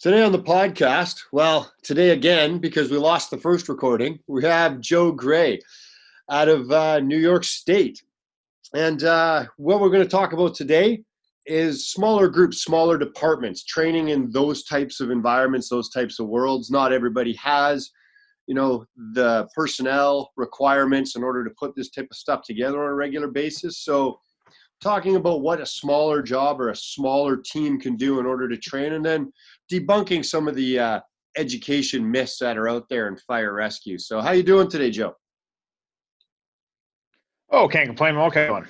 Today on the podcast, well, today again, because we lost the first recording, we have Joe Gray out of uh, New York State. And uh, what we're going to talk about today is smaller groups, smaller departments, training in those types of environments, those types of worlds. Not everybody has, you know, the personnel requirements in order to put this type of stuff together on a regular basis. So, talking about what a smaller job or a smaller team can do in order to train, and then debunking some of the uh, education myths that are out there in fire rescue. So, how you doing today, Joe? Oh, can't complain. I'm okay one.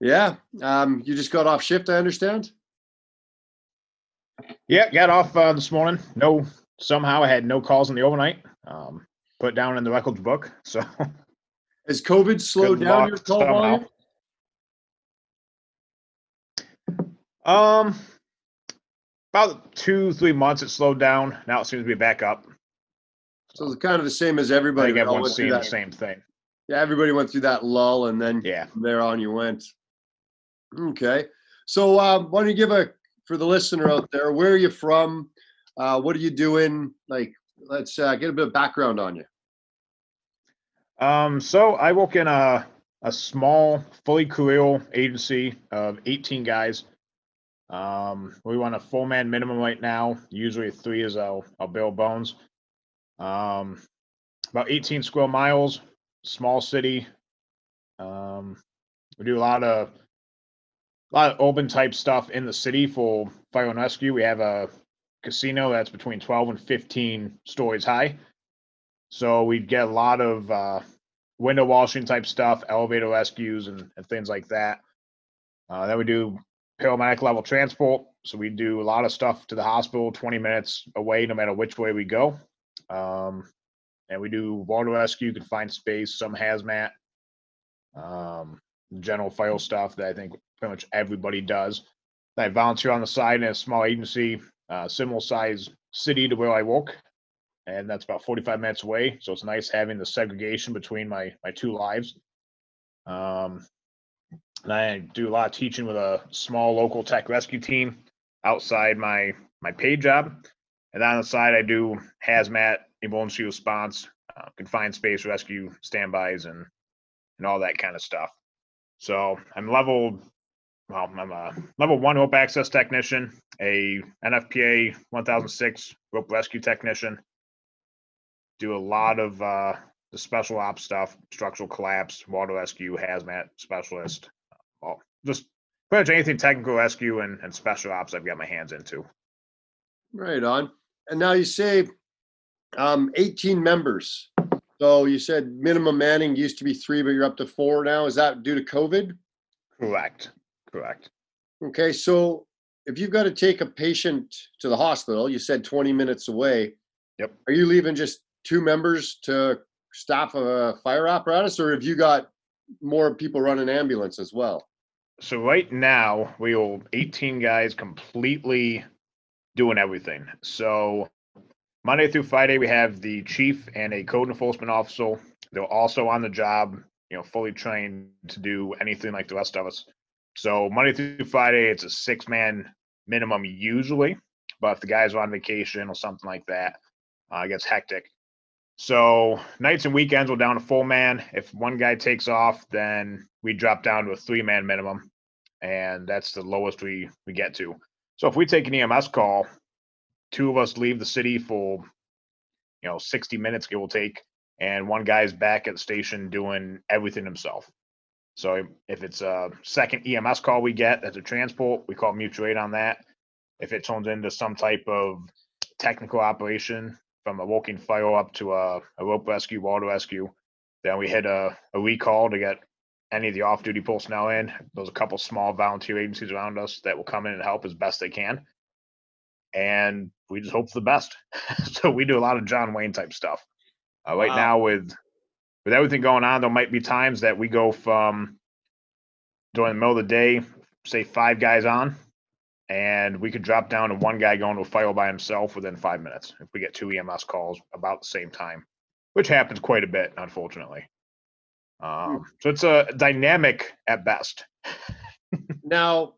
Yeah, um, you just got off shift, I understand. Yeah, got off uh, this morning. No, somehow I had no calls in the overnight. Um, put down in the records book. So, has COVID slowed Good down your call somehow. volume? Um, about two, three months, it slowed down. Now it seems to be back up. So it's kind of the same as everybody. I think everyone's seeing the same thing. Yeah, everybody went through that lull, and then yeah, from there on you went. Okay, so um, why don't you give a for the listener out there? Where are you from? Uh, what are you doing? Like, let's uh, get a bit of background on you. Um, so I work in a a small, fully career agency of 18 guys. Um, we want a four man minimum right now. Usually three is our, our bare bones. Um, about 18 square miles, small city. Um, we do a lot of a lot of open type stuff in the city for fire and rescue. We have a casino that's between 12 and 15 stories high. So we get a lot of uh, window washing type stuff, elevator rescues, and, and things like that. Uh, then we do paramedic level transport. So we do a lot of stuff to the hospital, 20 minutes away, no matter which way we go. Um, and we do water rescue, confined space, some hazmat, um, general fire stuff that I think pretty much everybody does. I volunteer on the side in a small agency, uh, similar size city to where I work, and that's about 45 minutes away. So it's nice having the segregation between my my two lives. Um, and I do a lot of teaching with a small local tech rescue team outside my my paid job. And on the side, I do hazmat, emergency response, uh, confined space rescue, standbys, and and all that kind of stuff. So I'm level, well, I'm a level one rope access technician, a NFPA 1006 rope rescue technician. Do a lot of uh, the special ops stuff, structural collapse, water rescue, hazmat specialist, well, just pretty much anything technical rescue and, and special ops I've got my hands into. Right on. And now you say um, 18 members. So you said minimum manning used to be three, but you're up to four now. Is that due to COVID? Correct. Correct. Okay. So if you've got to take a patient to the hospital, you said 20 minutes away. Yep. Are you leaving just two members to staff a fire apparatus, or have you got more people running ambulance as well? So right now we hold 18 guys completely doing everything. So Monday through Friday we have the chief and a code enforcement officer. They're also on the job, you know, fully trained to do anything like the rest of us. So Monday through Friday it's a six man minimum usually, but if the guys are on vacation or something like that, uh, it gets hectic. So nights and weekends we're down to full man. If one guy takes off, then we drop down to a three man minimum, and that's the lowest we we get to. So if we take an EMS call, two of us leave the city for you know 60 minutes give or take, and one guy's back at the station doing everything himself. So if it's a second EMS call we get that's a transport, we call mutual aid on that. If it turns into some type of technical operation, from a walking fire up to a, a rope rescue, water rescue. Then we hit a, a recall to get any of the off duty personnel in. There's a couple small volunteer agencies around us that will come in and help as best they can. And we just hope for the best. so we do a lot of John Wayne type stuff. Uh, right wow. now with with everything going on, there might be times that we go from during the middle of the day, say five guys on, and we could drop down to one guy going to a fire by himself within five minutes if we get two EMS calls about the same time, which happens quite a bit, unfortunately. Um, so it's a dynamic at best. now,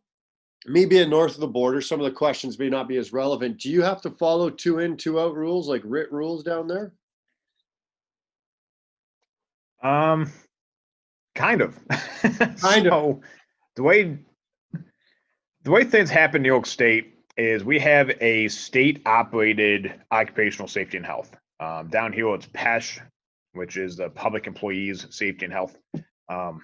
me being north of the border, some of the questions may not be as relevant. Do you have to follow two in, two out rules, like writ rules down there? Um, kind of. Kind of. so, The way the way things happen in New York State is we have a state-operated occupational safety and health. Um, down here, it's PESH, which is the Public Employees Safety and Health. Um,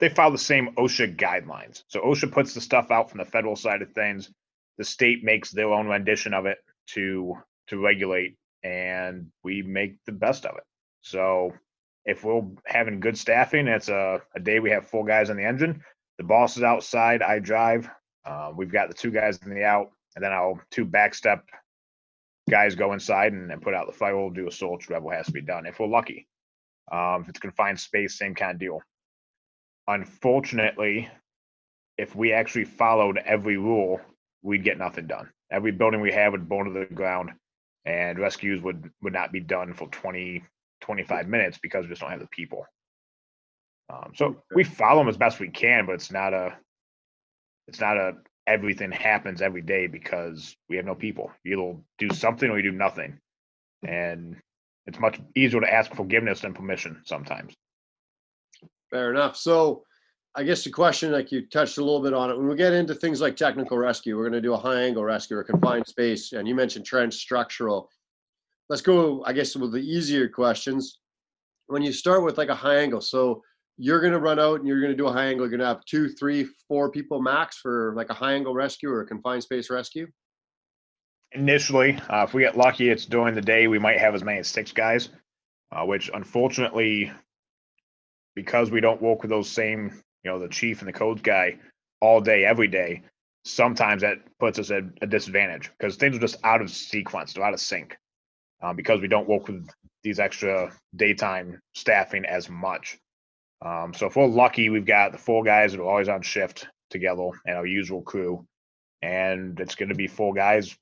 they follow the same OSHA guidelines. So OSHA puts the stuff out from the federal side of things. The state makes their own rendition of it to to regulate, and we make the best of it. So if we're having good staffing, it's a, a day we have four guys on the engine. The boss is outside. I drive. Uh, we've got the two guys in the out, and then I'll two backstep guys go inside and, and put out the fire. We'll do a search. Whatever has to be done if we're lucky. Um, if it's confined space, same kind of deal. Unfortunately, if we actually followed every rule, we'd get nothing done. Every building we have would burn to the ground, and rescues would would not be done for 20, 25 minutes because we just don't have the people. Um, so we follow them as best we can, but it's not a, it's not a everything happens every day because we have no people. You'll do something or you do nothing, and it's much easier to ask forgiveness than permission sometimes. Fair enough. So I guess the question, like you touched a little bit on it, when we get into things like technical rescue, we're gonna do a high angle rescue or confined space, and you mentioned trench structural. Let's go, I guess, with the easier questions. When you start with like a high angle, so you're gonna run out and you're gonna do a high angle, you're gonna have two, three, four people max for like a high angle rescue or a confined space rescue? Initially, uh, if we get lucky, it's during the day. We might have as many as six guys, uh, which unfortunately, because we don't work with those same, you know, the chief and the codes guy all day, every day, sometimes that puts us at a disadvantage because things are just out of sequence, they're out of sync uh, because we don't work with these extra daytime staffing as much. Um, so if we're lucky, we've got the four guys that are always on shift together and our usual crew, and it's going to be four guys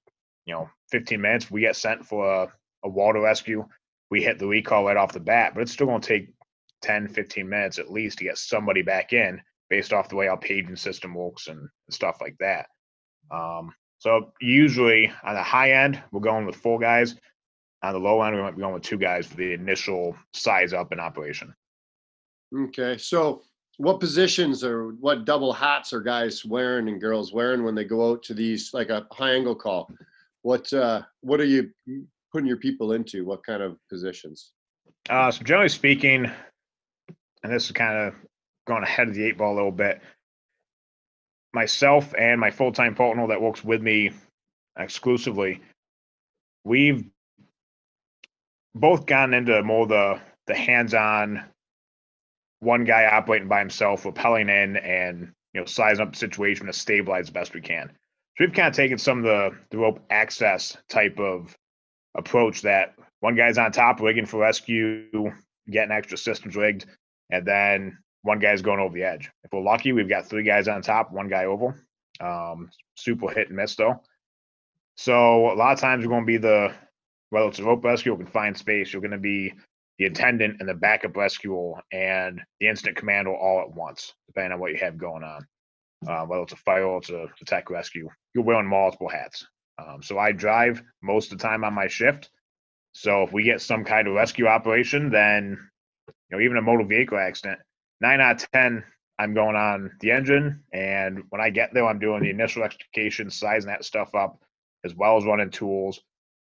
you know, 15 minutes, we get sent for a, a water rescue. We hit the recall right off the bat, but it's still going to take 10, 15 minutes at least to get somebody back in based off the way our paging system works and, stuff like that. Um, so usually on the high end, we're going with four guys. On the low end, we might be going with two guys for the initial size up and operation. Okay, so what positions or what double hats are guys wearing and girls wearing when they go out to these like a high angle call? What uh, what are you putting your people into? What kind of positions? Uh, so generally speaking, and this is kind of going ahead of the eight ball a little bit. Myself and my full time partner that works with me exclusively, we've both gone into more the the hands on one guy operating by himself, rappelling in and you know sizing up the situation to stabilize the best we can. So we've kind of taken some of the, the rope access type of approach that one guy's on top rigging for rescue, getting extra systems rigged, and then one guy's going over the edge. If we're lucky, we've got three guys on top, one guy over. Um, super hit and miss though. So a lot of times we're going to be the whether it's a rope rescue or confined space, you're going to be the attendant and the backup rescuer and the incident commander all at once, depending on what you have going on uh, whether it's a fire or it's a, a tech rescue. You're wearing multiple hats. Um, so I drive most of the time on my shift. So if we get some kind of rescue operation, then you know even a motor vehicle accident, nine out of ten, I'm going on the engine, and when I get there, I'm doing the initial extrication, sizing that stuff up, as well as running tools.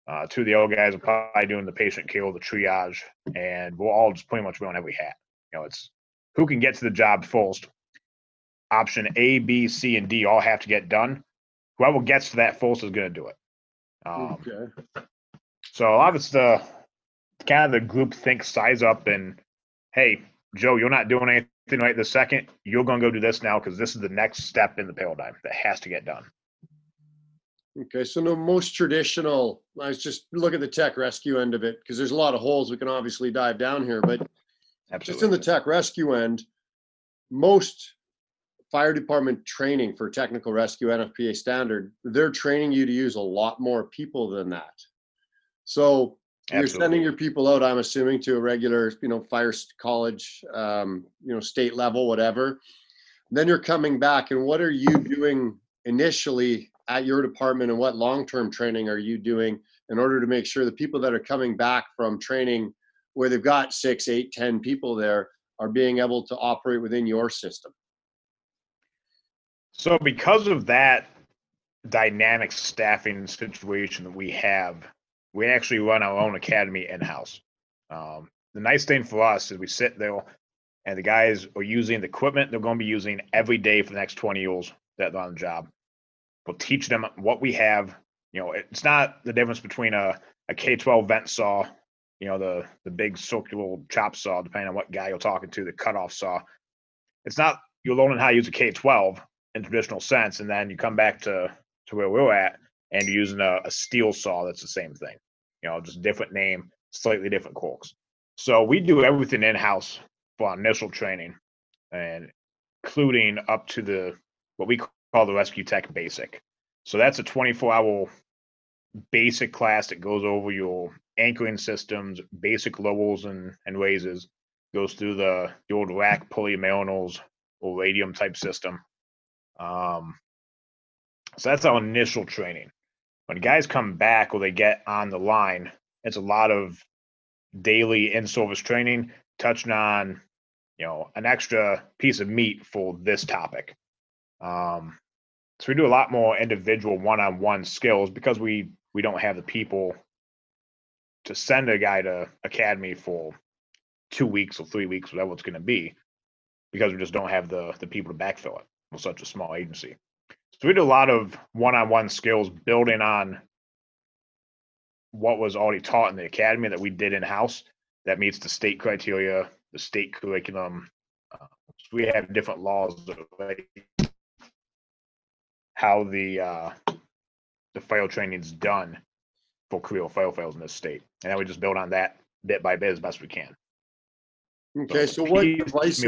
Uh, two of the old guys are probably doing the patient care, the triage, and we're all just pretty much wearing every hat. You know, it's who can get to the job first option A, B, C, and D all have to get done. Whoever gets to that first is going to do it. Um, Okay. so a lot of it's the kind of the group think size up and hey, Joe, you're not doing anything right this second. You're going to go do this now because this is the next step in the paradigm that has to get done. Okay, so the most traditional, let's just look at the tech rescue end of it, because there's a lot of holes we can obviously dive down here, but just in the tech rescue end, most fire department training for technical rescue NFPA standard, they're training you to use a lot more people than that. So you're sending your people out, I'm assuming, to a regular, you know, fire college, um, you know, state level, whatever. Then you're coming back, and what are you doing initially at your department and what long-term training are you doing in order to make sure the people that are coming back from training where they've got six, eight, ten people there are being able to operate within your system? So because of that dynamic staffing situation that we have, we actually run our own academy in-house. Um, the nice thing for us is we sit there and the guys are using the equipment they're going to be using every day for the next 20 years that they're on the job. We'll teach them what we have. You know, it's not the difference between a, a K12 vent saw, you know, the the big circular chop saw, depending on what guy you're talking to, the cutoff saw. It's not you're learning how to use a K12 in traditional sense, and then you come back to to where we're at and you're using a, a steel saw that's the same thing. You know, just different name, slightly different corks. So we do everything in house for initial training, and including up to the what we call the Rescue Tech Basic. So that's a 24 hour basic class that goes over your anchoring systems, basic levels and, and raises, goes through the, the old rack pulley mariners or radium type system. Um, so that's our initial training. When guys come back or they get on the line, it's a lot of daily in service training, touching on, you know, an extra piece of meat for this topic. Um, so we do a lot more individual one-on-one skills because we we don't have the people to send a guy to academy for two weeks or three weeks, whatever it's going to be, because we just don't have the the people to backfill it. We're such a small agency. So we do a lot of one-on-one skills building on what was already taught in the academy that we did in house that meets the state criteria, the state curriculum. Uh, so we have different laws that how the uh, the file training is done for career files in this state, and then we just build on that bit by bit as best we can. Okay, so what devices?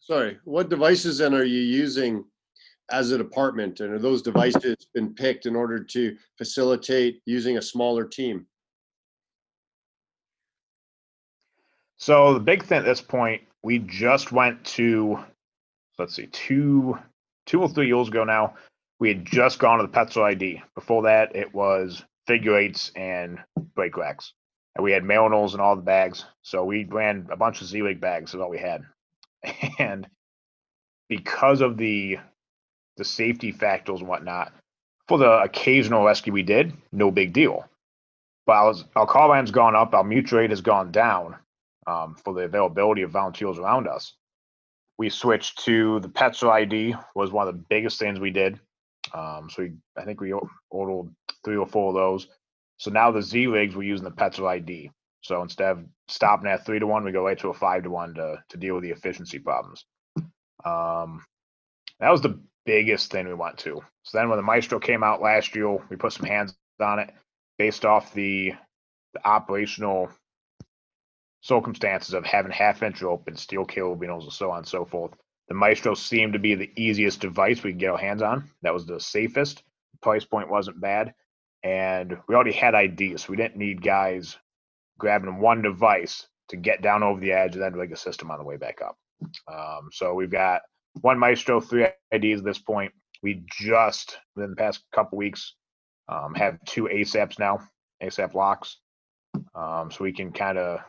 Sorry, what devices then are you using as a department, and are those devices been picked in order to facilitate using a smaller team? So the big thing at this point, we just went to, let's see, two, two or three years ago now. We had just gone to the Petzl ID. Before that, it was figure eights and brake racks, and we had mariners and all the bags. So we ran a bunch of Z League bags. Is all we had, and because of the the safety factors and whatnot, for the occasional rescue we did, no big deal. But our, our call line's gone up, our mutual aid has gone down um, for the availability of volunteers around us. We switched to the Petzl ID was one of the biggest things we did. Um, so we, I think we ordered three or four of those. So now the Z rigs we're using the Petzl ID. So instead of stopping at three to one, we go right to a five to one to to deal with the efficiency problems. Um, that was the biggest thing we went to. So then when the Maestro came out last year, we put some hands on it based off the, the operational circumstances of having half inch rope and steel cables and so on and so forth. The Maestro seemed to be the easiest device we could get our hands on. That was the safest. The price point wasn't bad. And we already had IDs. So we didn't need guys grabbing one device to get down over the edge and then rig a system on the way back up. Um, so we've got one Maestro, three IDs at this point. We just, within the past couple weeks, um, have two ASAPs now, ASAP locks. Um, so we can kind of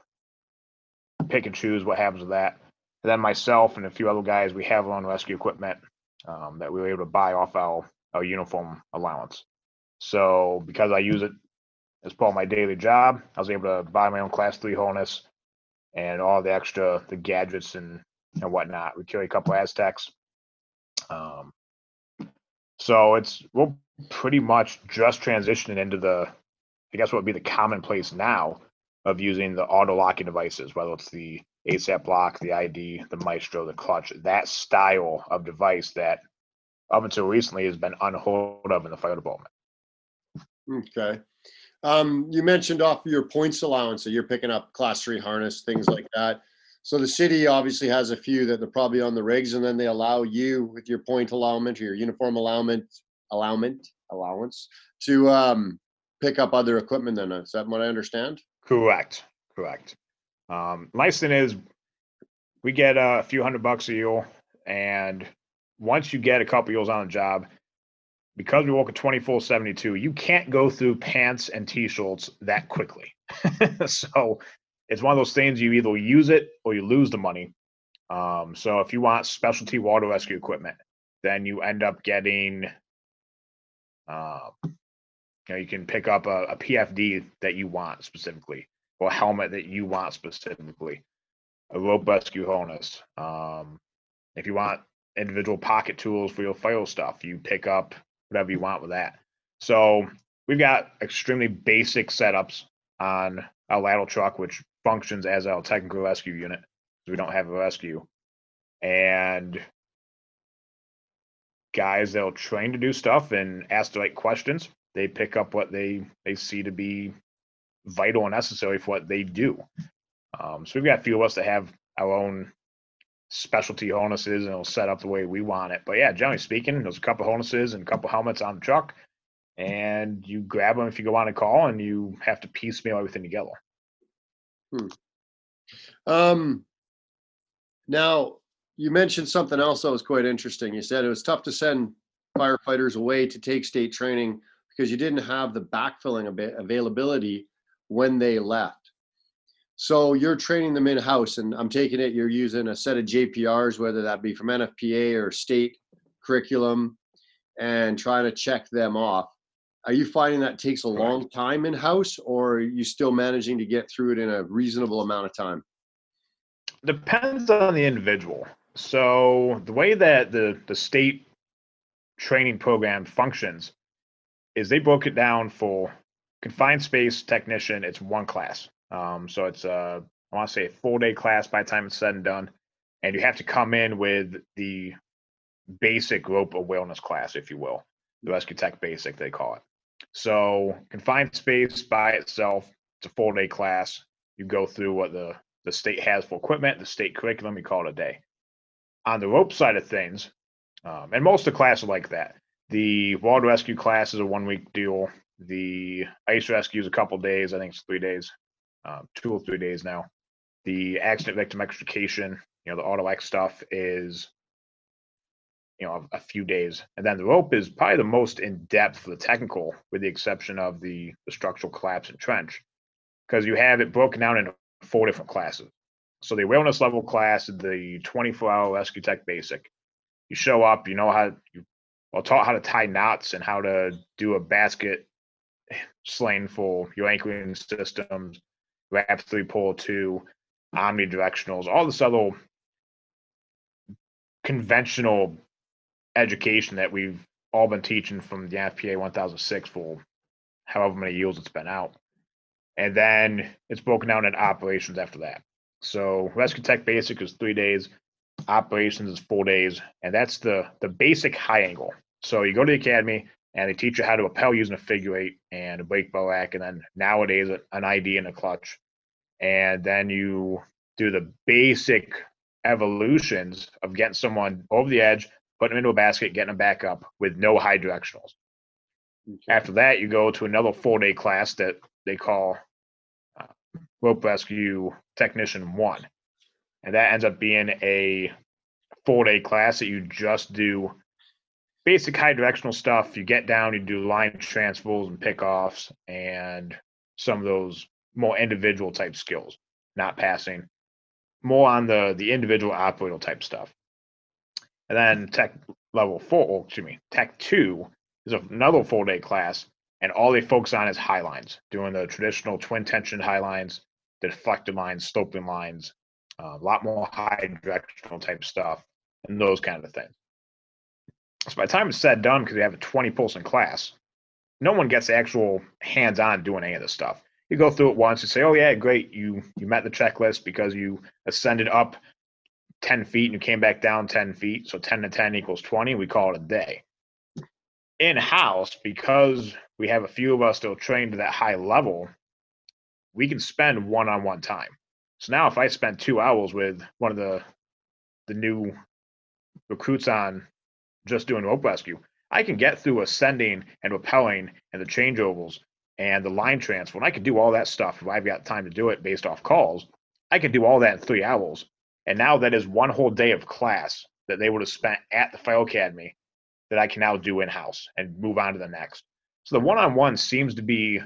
pick and choose what happens with that. And then myself and a few other guys, we have our own rescue equipment um, that we were able to buy off our, our uniform allowance. So because I use it as part of my daily job, I was able to buy my own class three harness and all the extra the gadgets and and whatnot. We carry a couple Azteks. Um, so it's we're pretty much just transitioning into the, I guess what would be the commonplace now of using the auto locking devices, whether it's the ASAP lock, the ID, the Maestro, the clutch, that style of device that up until recently has been unheard of in the fire department. Okay. Um, you mentioned off your points allowance that you're picking up class three harness, things like that. So the city obviously has a few that they're probably on the rigs, and then they allow you with your point allowance or your uniform allowance, allowance, allowance to um, pick up other equipment. Then is that what I understand? Correct. Correct. Um, nice thing is, we get a few hundred bucks a year, and once you get a couple years on the job, because we work at 24 72, you can't go through pants and t shirts that quickly. so it's one of those things you either use it or you lose the money. Um, so if you want specialty water rescue equipment, then you end up getting, uh, you know, you can pick up a, a PFD that you want specifically, or a helmet that you want specifically, a rope rescue harness. Um, if you want individual pocket tools for your fire stuff, you pick up whatever you want with that. So we've got extremely basic setups on our ladder truck, which functions as our technical rescue unit because we don't have a rescue. And guys that'll train to do stuff and ask the right questions, they pick up what they they see to be vital and necessary for what they do. Um, so we've got a few of us that have our own specialty harnesses and it'll set up the way we want it. But yeah, generally speaking, there's a couple harnesses and a couple helmets on the truck, and you grab them if you go on a call, and you have to piecemeal everything together. Hmm. Um, now, you mentioned something else that was quite interesting. You said it was tough to send firefighters away to take state training because you didn't have the backfilling availability when they left. So you're training them in house, and I'm taking it you're using a set of JPRs, whether that be from NFPA or state curriculum, and trying to check them off. Are you finding that takes a long time in house, or are you still managing to get through it in a reasonable amount of time? Depends on the individual. So the way that the the state training program functions is they broke it down for confined space technician. It's one class. Um, so it's a, I want to say a full day class by the time it's said and done. And you have to come in with the basic rope awareness class, if you will, the Rescue Tech Basic, they call it. So confined space by itself, it's a full day class. You go through what the, the state has for equipment, the state curriculum, you call it a day. On the rope side of things, um, and most of the classes like that. The Wild rescue class is a one week deal. The ice rescue is a couple days. I think it's three days uh, two or three days now. The accident victim extrication, you know, the auto X stuff is, you know, a, a, few days. And then the rope is probably the most in depth for the technical, with the exception of the, the structural collapse and trench, because you have it broken down into four different classes. So the awareness level class the 24 hour rescue tech basic. You show up, you know how you are taught how to tie knots and how to do a basket sling for your anchoring systems, Wrap 3.2, omnidirectionals, all this other conventional education that we've all been teaching from the NFPA 1006 for however many years it's been out. And then it's broken down into operations after that. So Rescue Tech Basic is three days, operations is four days, and that's the the basic high angle. So you go to the academy and they teach you how to rappel using a figure eight and a brake bar rack, and then nowadays an ID and a clutch and then you do the basic evolutions of getting someone over the edge, putting them into a basket, getting them back up with no high directionals. Okay. After that, you go to another four day class that they call uh, Rope Rescue Technician One. And that ends up being a four day class that you just do basic high directional stuff. You get down, you do line transfers and pickoffs and some of those more individual type skills, not passing, more on the the individual operator type stuff. And then tech level four, oh, excuse me, tech two is another full day class, and all they focus on is high lines, doing the traditional twin tension high lines, the deflected lines, sloping lines, uh, a lot more high directional type stuff, and those kind of things. So by the time it's said done, because we have a 20 person class, no one gets actual hands on doing any of this stuff you go through it once and say, "Oh yeah, great, you you met the checklist because you ascended up ten feet and you came back down ten feet, so ten to ten equals twenty. We call it a day." In house, because we have a few of us still trained to that high level, we can spend one on one time. So now, if I spend two hours with one of the the new recruits on just doing rope rescue, I can get through ascending and rappelling and the change changeovers and the line transfer. And I can do all that stuff if I've got time to do it based off calls. I can do all that in three hours. And now that is one whole day of class that they would have spent at the Fire Academy that I can now do in house and move on to the next. So the one on one seems to be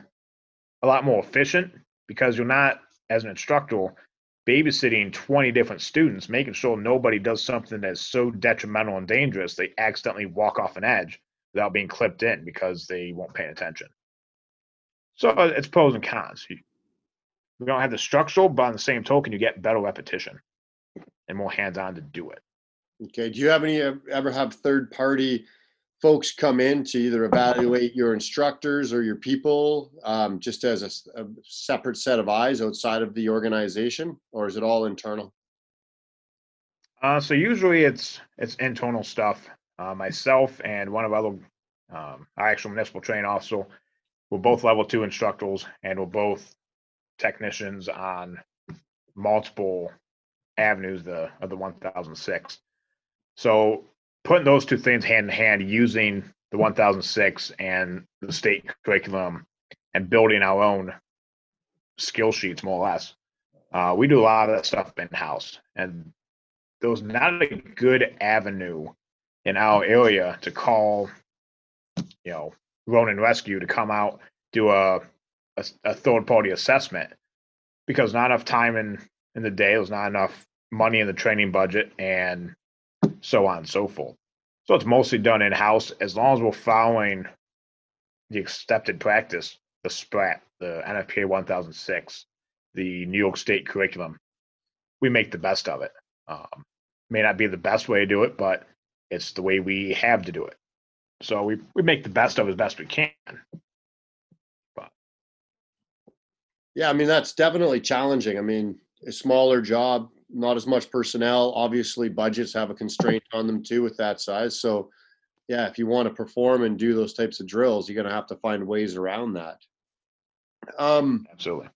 a lot more efficient because you're not, as an instructor, babysitting 20 different students, making sure nobody does something that's so detrimental and dangerous they accidentally walk off an edge without being clipped in because they won't pay attention. So it's pros and cons. You don't have the structural, but on the same token, you get better repetition and more hands on to do it. Okay. Do you have any ever have third party folks come in to either evaluate your instructors or your people um, just as a, a, separate set of eyes outside of the organization, or is it all internal? Uh, so usually it's it's internal stuff. Uh, myself and one of our um, our actual municipal training officer, we're both level two instructors, and we're both technicians on multiple avenues the, of the 1006. So putting those two things hand in hand, using the 1006 and the state curriculum and building our own skill sheets, more or less. Uh, we do a lot of that stuff in house, and there was not a good avenue in our area to call, you know, Ronin Rescue to come out do a, a, a third party assessment because not enough time in in the day, there's not enough money in the training budget, and so on and so forth. So it's mostly done in house as long as we're following the accepted practice, the SPRAT, the NFPA 1006, the New York State curriculum. We make the best of it. Um, may not be the best way to do it, but it's the way we have to do it. So we, we make the best of as best we can. But yeah, I mean that's definitely challenging. I mean, a smaller job, not as much personnel. Obviously, budgets have a constraint on them too with that size. So, yeah, if you want to perform and do those types of drills, you're going to have to find ways around that. Um, absolutely.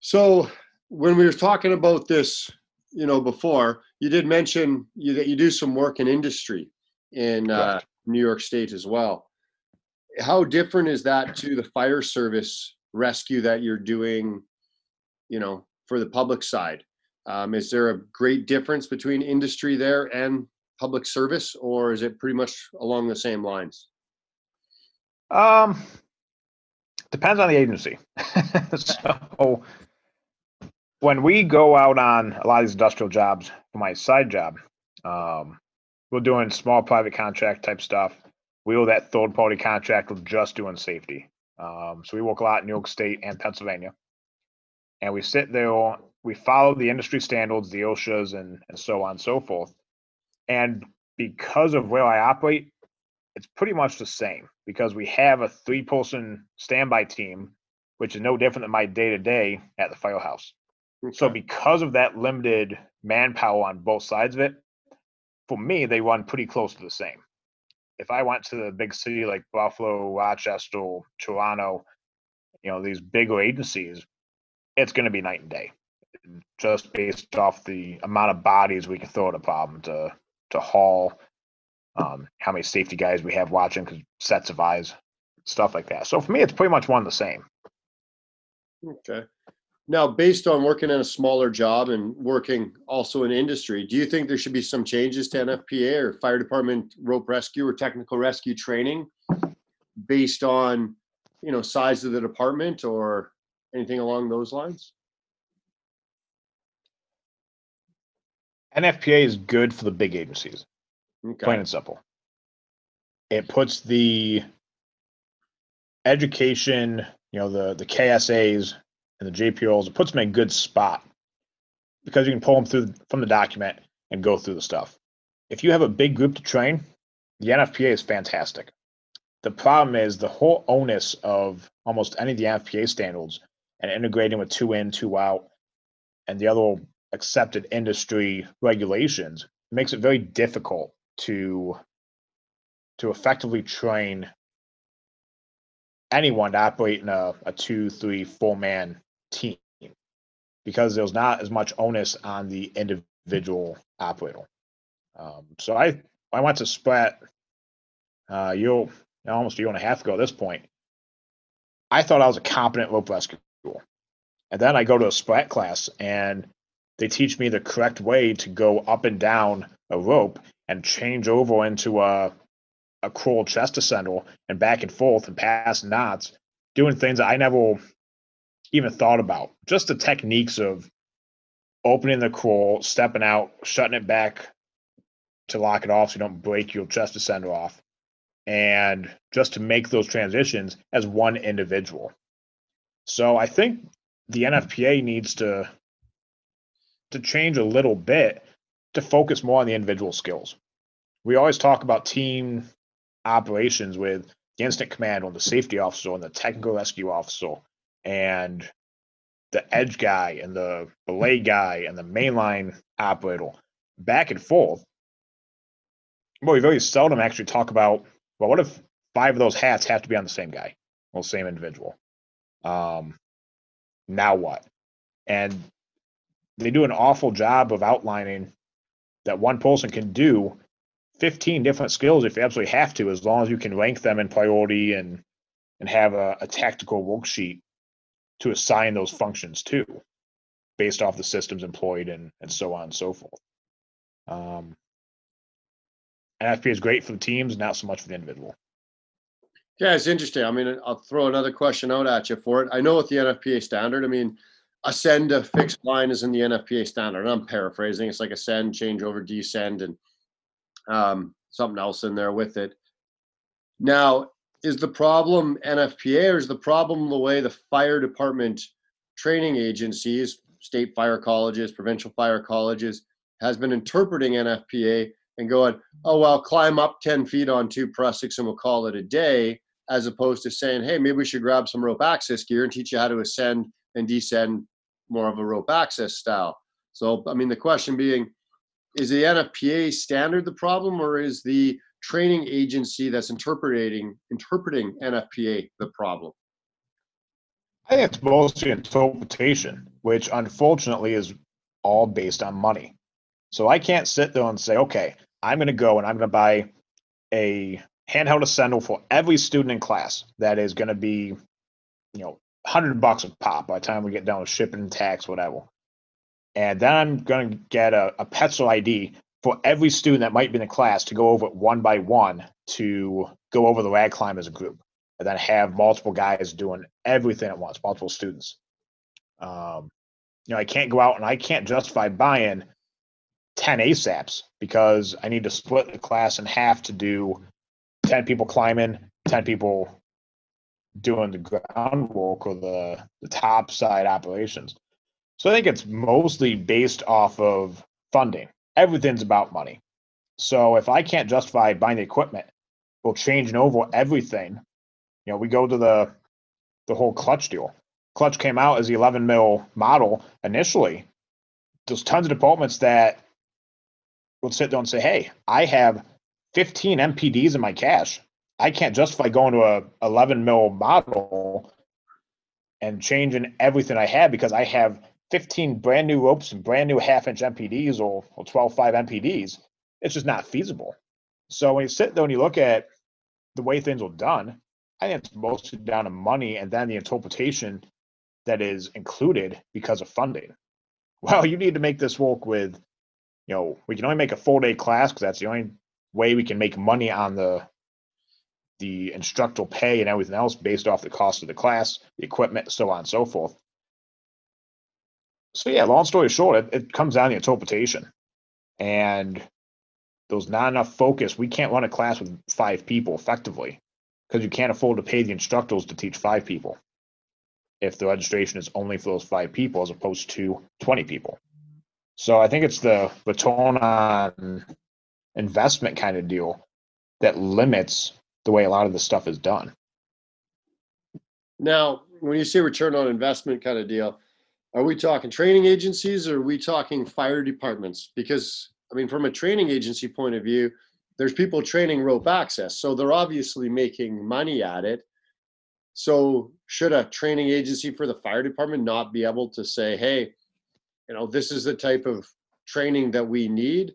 So, when we were talking about this, you know, before you did mention you that you do some work in industry in uh, New York State as well. How different is that to the fire service rescue that you're doing? You know, for the public side. Um, is there a great difference between industry there and public service, or is it pretty much along the same lines? Um, depends on the agency. so when we go out on a lot of these industrial jobs for my side job, um, we're doing small private contract type stuff. We owe that third party contract with just doing safety. Um, so we work a lot in New York State and Pennsylvania. And we sit there we follow the industry standards, the OSHAs, and, and so on and so forth. And because of where I operate, it's pretty much the same because we have a three person standby team, which is no different than my day to day at the firehouse. Okay. So, because of that limited manpower on both sides of it, for me, they run pretty close to the same. If I went to the big city like Buffalo, Rochester, Toronto, you know, these bigger agencies, it's going to be night and day just based off the amount of bodies we can throw at a problem to to haul, um, how many safety guys we have watching, because sets of eyes, stuff like that. So for me, it's pretty much one the same. Okay. Now, based on working in a smaller job and working also in industry, do you think there should be some changes to NFPA or fire department rope rescue or technical rescue training based on, you know, size of the department or anything along those lines? NFPA is good for the big agencies, okay. plain and simple. It puts the education, you know, the the KSAs and the JPRs, it puts them in a good spot because you can pull them through from the document and go through the stuff. If you have a big group to train, the NFPA is fantastic. The problem is the whole onus of almost any of the NFPA standards and integrating with two in, two out, and the other accepted industry regulations makes it very difficult to to effectively train anyone to operate in a, a two, three, four man team because there's not as much onus on the individual operator. Um, so I I went to SPRAT uh, you almost a year and a half ago at this point. I thought I was a competent rope rescue. And then I go to a SPRAT class and they teach me the correct way to go up and down a rope and change over into a a Croll chest ascender and back and forth and pass knots, doing things I never even thought about. Just the techniques of opening the Croll, stepping out, shutting it back to lock it off so you don't break your chest ascender off, and just to make those transitions as one individual. So I think the NFPA needs to to change a little bit to focus more on the individual skills. We always talk about team operations with the incident command on the safety officer and the technical rescue officer and the edge guy and the belay guy and the mainline operator back and forth. Well, we very seldom actually talk about well, what if five of those hats have to be on the same guy or same individual? Um, now what? And they do an awful job of outlining that one person can do 15 different skills if you absolutely have to, as long as you can rank them in priority and and have a, a tactical worksheet to assign those functions to based off the systems employed and, and so on and so forth. Um, NFP is great for the teams, not so much for the individual. Yeah, it's interesting. I mean, I'll throw another question out at you for it. I know with the NFPA standard, I mean, ascend a fixed line is in the NFPA standard. And I'm paraphrasing. It's like ascend, change over, descend, and um, something else in there with it. Now, is the problem NFPA or is the problem the way the fire department training agencies, state fire colleges, provincial fire colleges, has been interpreting NFPA and going, oh, well, climb up 10 feet on two prusiks and we'll call it a day, as opposed to saying, hey, maybe we should grab some rope access gear and teach you how to ascend and descend more of a rope access style. So, I mean, the question being, is the NFPA standard the problem, or is the training agency that's interpreting interpreting NFPA the problem? I think it's mostly interpretation, which unfortunately is all based on money. So I can't sit there and say, okay, I'm going to go and I'm going to buy a handheld ascendal for every student in class that is going to be, you know, 100 bucks a pop by the time we get down with shipping tax, whatever and then I'm going to get a, a Petzl ID for every student that might be in the class to go over it one by one to go over the rag climb as a group, and then have multiple guys doing everything at once, multiple students. Um, you know, I can't go out and I can't justify buying 10 ASAPs because I need to split the class in half to do 10 people climbing, 10 people doing the groundwork or the, the top side operations. So I think it's mostly based off of funding. Everything's about money. So if I can't justify buying the equipment, we'll changing over everything. You know, we go to the the whole clutch deal. Clutch came out as the 11 mil model initially. There's tons of departments that would sit there and say, "Hey, I have 15 MPDs in my cache. I can't justify going to a 11 mil model and changing everything I have because I have 15 brand new ropes and brand new half inch MPDs or, or 12 5 MPDs, it's just not feasible. So when you sit there and you look at the way things were done, I think it's mostly down to money and then the interpretation that is included because of funding. Well, you need to make this work with, you know, we can only make a full day class because that's the only way we can make money on the the instructor pay and everything else based off the cost of the class, the equipment, so on and so forth. So yeah, long story short, it, it comes down to the interpretation, and there's not enough focus. We can't run a class with five people effectively because you can't afford to pay the instructors to teach five people if the registration is only for those five people as opposed to 20 people. So I think it's the return on investment kind of deal that limits the way a lot of this stuff is done. Now, when you say return on investment kind of deal, are we talking training agencies or are we talking fire departments? Because, I mean, from a training agency point of view, there's people training rope access. So they're obviously making money at it. So, should a training agency for the fire department not be able to say, hey, you know, this is the type of training that we need?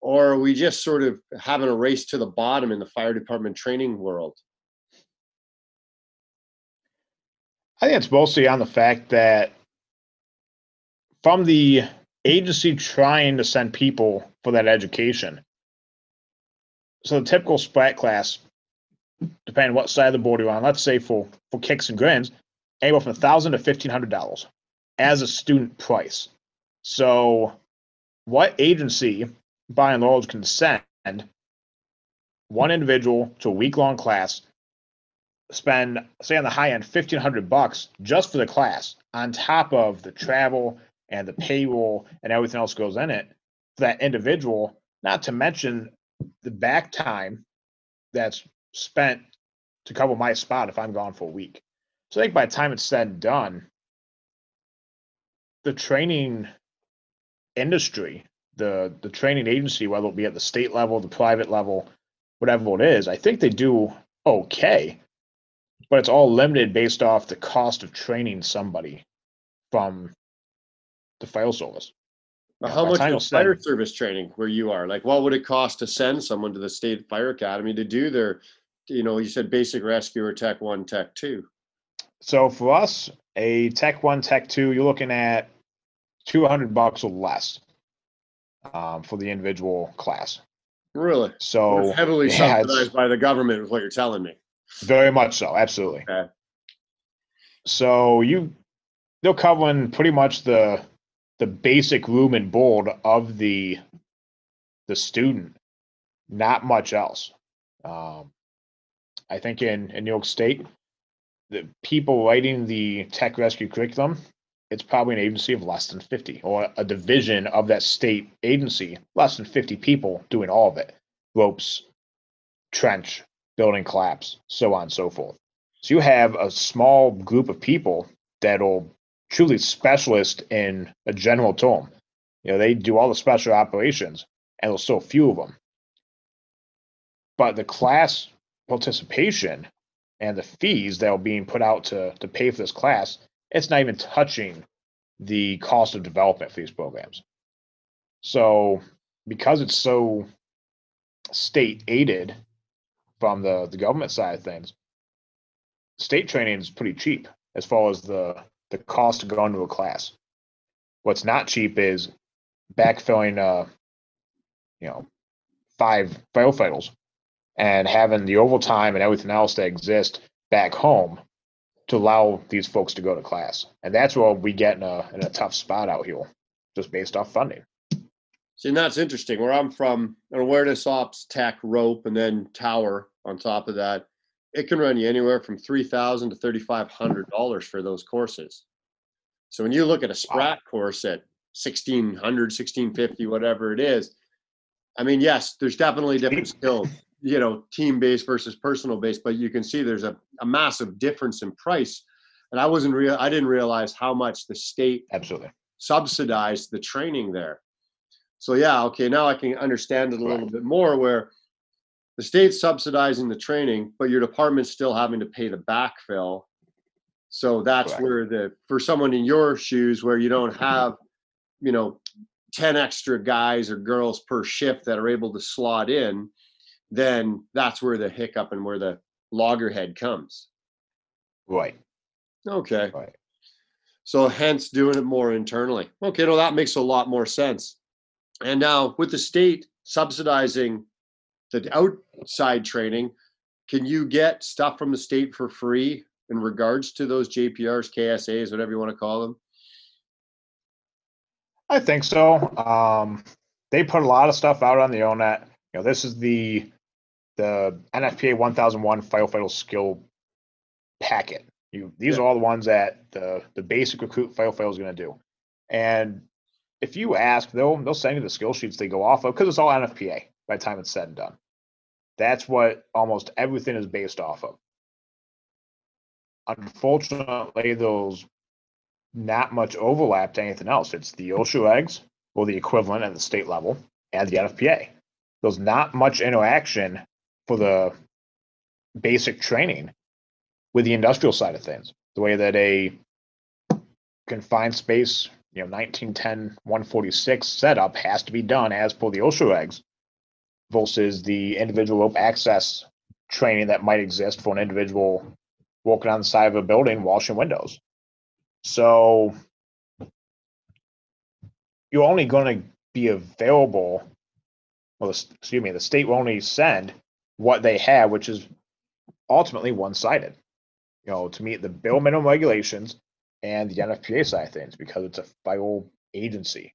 Or are we just sort of having a race to the bottom in the fire department training world? I think it's mostly on the fact that from the agency trying to send people for that education, so the typical sprat class, depending what side of the board you're on, let's say for for kicks and grins, anywhere from a thousand to fifteen hundred dollars as a student price. So, what agency, by and large, can send one individual to a week long class, spend say on the high end fifteen hundred bucks just for the class, on top of the travel and the payroll and everything else goes in it for that individual. Not to mention the back time that's spent to cover my spot if I'm gone for a week. So I think by the time it's said and done, the training industry, the the training agency, whether it be at the state level, the private level, whatever it is, I think they do okay. But it's all limited based off the cost of training somebody from the file service. Now, How much is fire service training where you are? Like, what would it cost to send someone to the state fire academy to do their, you know, you said basic rescue or tech one, tech two? So for us, a Tech One, Tech Two, you're looking at two hundred bucks or less um, for the individual class. Really? So Heavily yeah, subsidized by the government, is what you're telling me. Very much so, absolutely. Okay. So you they're covering pretty much the the basic room and board of the the student, not much else. Um, I think in in New York State, the people writing the tech rescue curriculum, it's probably an agency of less than fifty, or a division of that state agency, less than fifty people doing all of it, ropes, trench, building collapse, so on and so forth. So you have a small group of people that'll truly specialist in a general term. You know, they do all the special operations, and there's so few of them. But the class participation and the fees that are being put out to to pay for this class, it's not even touching the cost of development for these programs. So because it's so state aided from the the government side of things, state training is pretty cheap as far as the the cost to go into a class. What's not cheap is backfilling uh you know five firefighters and having the overtime and everything else that exists back home to allow these folks to go to class. And that's where we get in a in a tough spot out here, just based off funding. See, and that's interesting. Where I'm from, an awareness ops tech rope and then tower on top of that, it can run you anywhere from three thousand to thirty five hundred dollars for those courses. So when you look at a Sprat course at 1600, 1650, whatever it is, I mean, yes, there's definitely different skills, you know, team based versus personal based, but you can see there's a, a massive difference in price. And I wasn't real, I didn't realize how much the state Absolutely. subsidize the training there. So yeah, okay, now I can understand it a little Correct. bit more where the state's subsidizing the training, but your department's still having to pay the backfill. So that's Correct. where the for someone in your shoes where you don't have, you know, 10 extra guys or girls per shift that are able to slot in, then that's where the hiccup and where the loggerhead comes. Right. Okay. Right. So hence doing it more internally. Okay, no, that makes a lot more sense. And now with the state subsidizing the outside training, can you get stuff from the state for free in regards to those JPRs, KSAs, whatever you want to call them? I think so. Um, they put a lot of stuff out on the ONET. You know, this is the the NFPA 1001 firefighter skill packet. You these Yeah. are all the ones that the the basic recruit firefighter is going to do. And if you ask, they'll they'll send you the skill sheets they go off of because it's all NFPA by the time it's said and done. That's what almost everything is based off of. Unfortunately, those not much overlap to anything else. It's the OSHA regs or the equivalent at the state level and the NFPA. There's not much interaction for the basic training with the industrial side of things. The way that a confined space, you know, 1910 146 setup has to be done as per the OSHA regs versus the individual rope access training that might exist for an individual walking on the side of a building washing windows. So you're only going to be available well, excuse me, the state will only send what they have, which is ultimately one-sided. You know, to meet the bill minimum regulations and the NFPA side of things because it's a federal agency.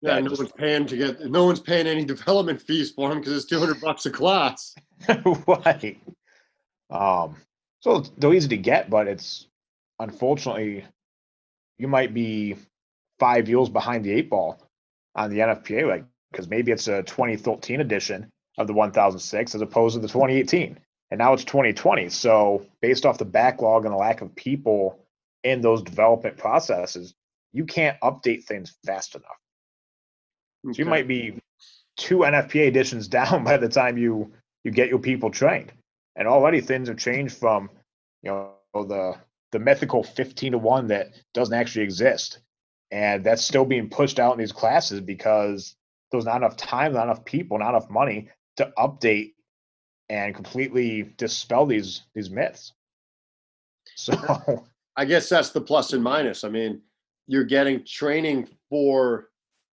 Yeah, no just- one's paying to get. No one's paying any development fees for them because it's two hundred bucks a class. right. Um, so they're easy to get, but it's unfortunately you might be five years behind the eight ball on the NFPA, like because maybe it's a 2013 edition of the 1006 as opposed to the 2018, and now it's 2020. So based off the backlog and the lack of people in those development processes, you can't update things fast enough. So you might be two NFPA editions down by the time you you get your people trained. And already things have changed from, you know, the the mythical 15 to 1 that doesn't actually exist. And that's still being pushed out in these classes because there's not enough time, not enough people, not enough money to update and completely dispel these these myths. So I guess that's the plus and minus. I mean, you're getting training for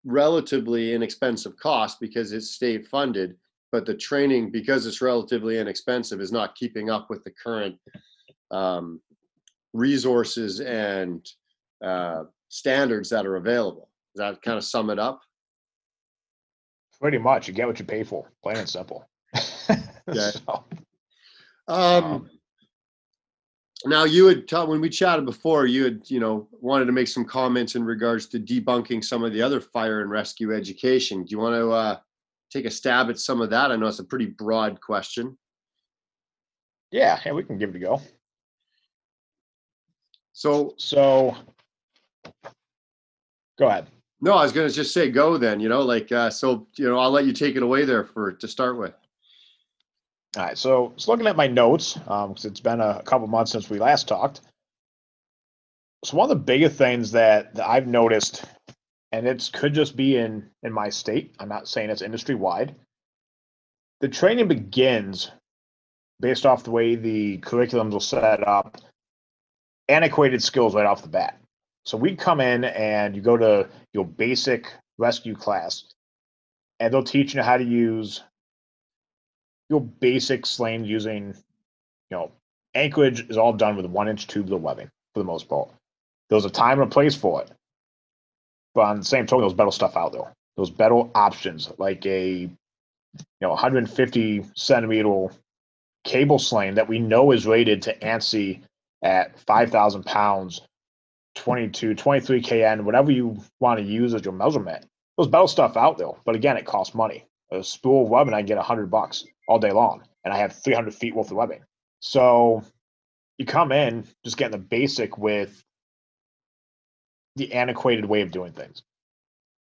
relatively inexpensive cost because it's state funded, but the training, because it's relatively inexpensive, is not keeping up with the current um, resources and uh, standards that are available. Does that kind of sum it up? Pretty much you get what you pay for, plain and simple. Yeah. So, Um, Um, now you had taught when we chatted before, you had, you know, wanted to make some comments in regards to debunking some of the other fire and rescue education. Do you want to uh, take a stab at some of that? I know it's a pretty broad question. yeah, yeah, we can give it a go. So So, go ahead. No, I was going to just say go then, you know, like, uh, so, you know, I'll let you take it away there for, to start with. All right, so just looking at my notes, um, because it's been a, couple months since we last talked. So one of the biggest things that, that I've noticed, and it could just be in in my state. I'm not saying it's industry wide. The training begins based off the way the curriculums are set up, antiquated skills right off the bat. So we come in and you go to your basic rescue class, and they'll teach you how to use your basic sling using, you know, anchorage is all done with one inch of webbing for the most part. There's a time and a place for it. But on the same token, there's better stuff out there. There's better options like a, you know, 150 centimeter cable sling that we know is rated to ANSI at 5,000 pounds, 22, 23 KN, whatever you want to use as your measurement. There's better stuff out there, but again, it costs money. A spool of webbing, I get 100 bucks all day long, and I have 300 feet worth of webbing. So you come in just getting the basic with the antiquated way of doing things.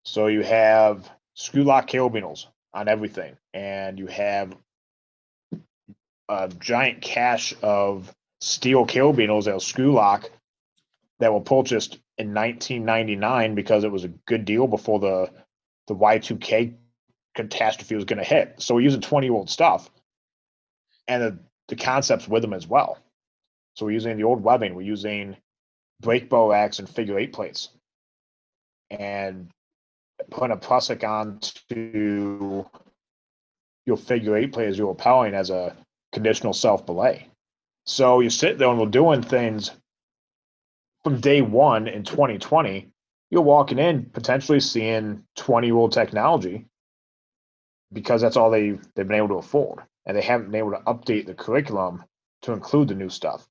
So you have screw lock carabiners on everything, and you have a giant cache of steel carabiners that screw lock that were purchased in 1999 because it was a good deal before the the Y2K catastrophe was going to hit. So we're using 20 year old stuff and the, the concepts with them as well. So we're using the old webbing, we're using brake bar racks and figure eight plates and putting a prusik on to your figure eight plate as you're repelling as a conditional self belay. So you sit there and we're doing things from day one in 2020. You're walking in potentially seeing 20 year old technology because that's all they they've been able to afford, and they haven't been able to update the curriculum to include the new stuff.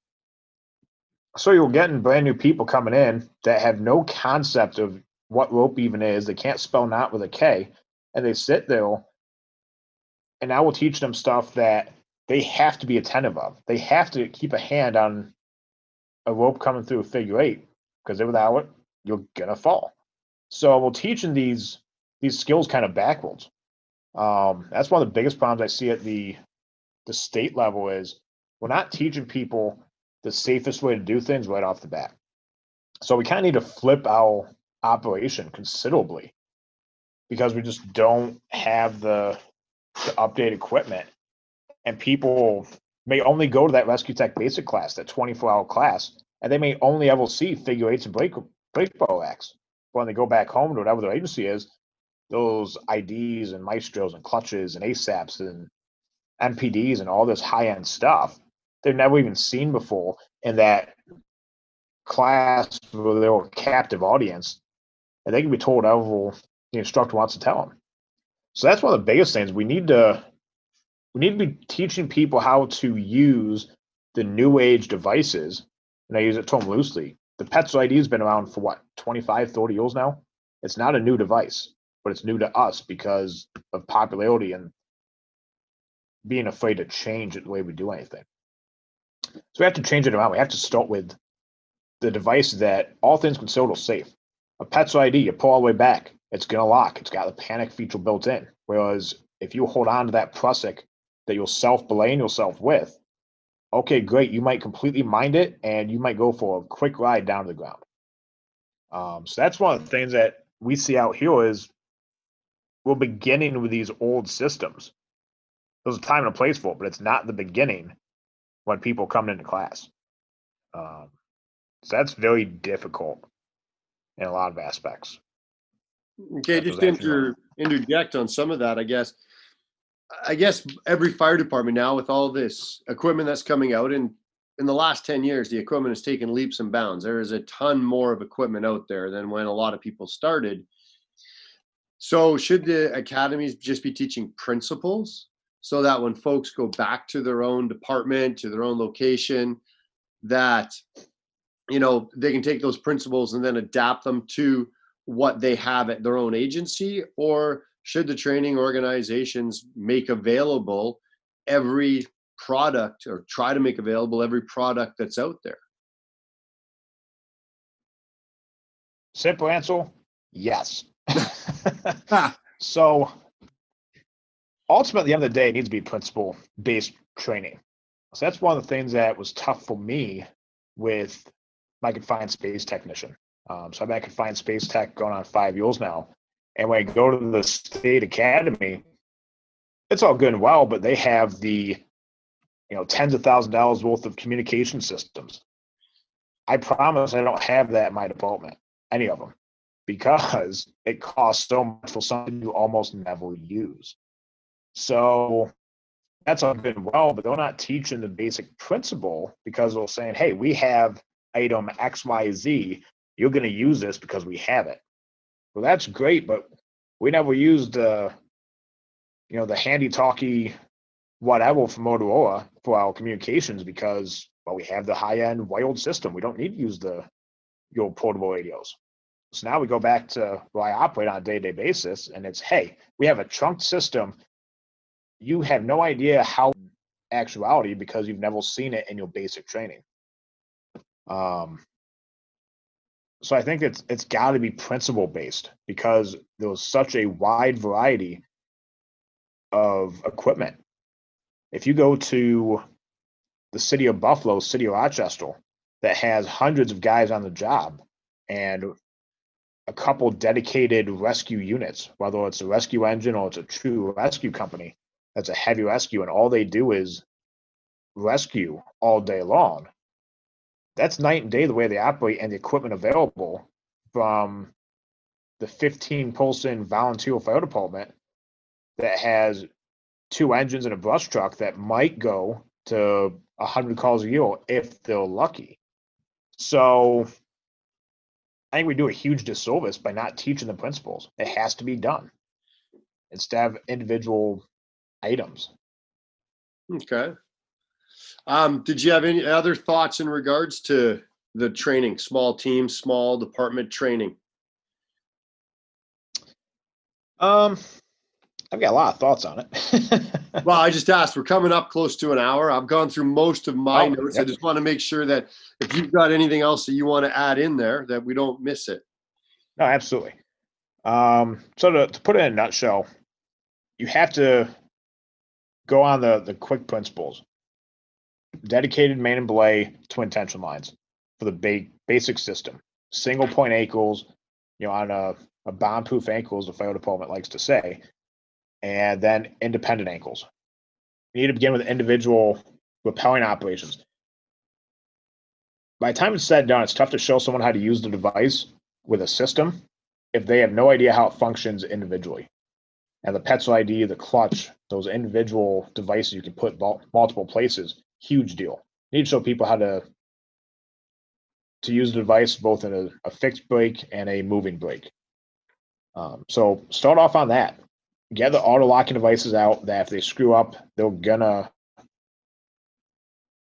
So you're getting brand new people coming in that have no concept of what rope even is. They can't spell knot with a K, and they sit there, and now we'll teach them stuff that they have to be attentive of. They have to keep a hand on a rope coming through a figure eight because without it, you're gonna fall. So we're teaching these these skills kind of backwards. Um, that's one of the biggest problems I see at the the state level is we're not teaching people the safest way to do things right off the bat. So we kind of need to flip our operation considerably because we just don't have the, the updated equipment and people may only go to that rescue tech basic class, that 24 hour class, and they may only ever see figure eights and brake bar racks. When they go back home to whatever their agency is, those IDs and maestros and clutches and ASAPs and MPDs and all this high end stuff they've never even seen before in that class where they're a captive audience and they can be told however the instructor wants to tell them. So that's one of the biggest things we need to we need to be teaching people how to use the new age devices. And I use it to them loosely. The Petzl ID has been around for what 25, 30 years now. It's not a new device, but it's new to us because of popularity and being afraid to change the way we do anything. So we have to change it around. We have to start with the device that all things considered are safe. A Petzl ID, you pull all the way back, it's gonna lock. It's got the panic feature built in. Whereas if you hold on to that Prusik that you'll self belaying yourself with, okay, great. You might completely mind it and you might go for a quick ride down to the ground. Um, so that's one of the things that we see out here is we're beginning with these old systems. There's a time and a place for it, but it's not the beginning when people come into class. Um, so that's very difficult in a lot of aspects. Okay, just inter, interject on some of that, I guess. I guess every fire department now with all this equipment that's coming out and in the last 10 years, the equipment has taken leaps and bounds. There is a ton more of equipment out there than when a lot of people started. So should the academies just be teaching principles so that when folks go back to their own department, to their own location, that you know they can take those principles and then adapt them to what they have at their own agency or should the training organizations make available every product or try to make available every product that's out there Simple answer, yes. so ultimately, at the end of the day, it needs to be principle based training. So that's one of the things that was tough for me with my confined space technician. Um, so I've been at confined space tech going on five years now. And when I go to the state academy, it's all good and well, but they have the, you know, tens of thousands of dollars worth of communication systems. I promise I don't have that in my department, any of them, because it costs so much for something you almost never use. So that's all good and well, but they're not teaching the basic principle because they're saying, hey, we have item XYZ. You're going to use this because we have it. Well, that's great, but we never used, uh, you know, the handy talkie whatever from Motorola for our communications because, well, we have the high end wired system. We don't need to use the your portable radios. So now we go back to what I operate on a day to day basis, and it's hey, we have a trunked system. You have no idea how actuality because you've never seen it in your basic training. Um, so I think it's it's got to be principle based because there was such a wide variety of equipment. If you go to the city of Buffalo, city of Rochester, that has hundreds of guys on the job and a couple dedicated rescue units, whether it's a rescue engine or it's a true rescue company that's a heavy rescue, and all they do is rescue all day long that's night and day the way they operate and the equipment available from the 15 Polson volunteer fire department that has two engines and a brush truck that might go to 100 calls a year if they're lucky. So I think we do a huge disservice by not teaching the principles. It has to be done instead of individual items. okay um, did you have any other thoughts in regards to the training small team small department training Um, I've got a lot of thoughts on it. well i just asked we're coming up close to an hour i've gone through most of my Oh, notes i just want to make sure that if you've got anything else that you want to add in there that we don't miss it No, absolutely. Um, so to, to put it in a nutshell, you have to go on the the quick principles. Dedicated main and belay twin tension lines for the ba- basic system. Single point ankles, you know, on a, a bomb proof ankle, as the fire department likes to say, and then independent ankles. You need to begin with individual repelling operations. By the time it's said done, it's tough to show someone how to use the device with a system if they have no idea how it functions individually. And the Petzl ID, the clutch, those individual devices you can put multiple places, huge deal. You need to show people how to to use the device both in a, a fixed brake and a moving brake. Um, so start off on that. Get the auto locking devices out that if they screw up, they're gonna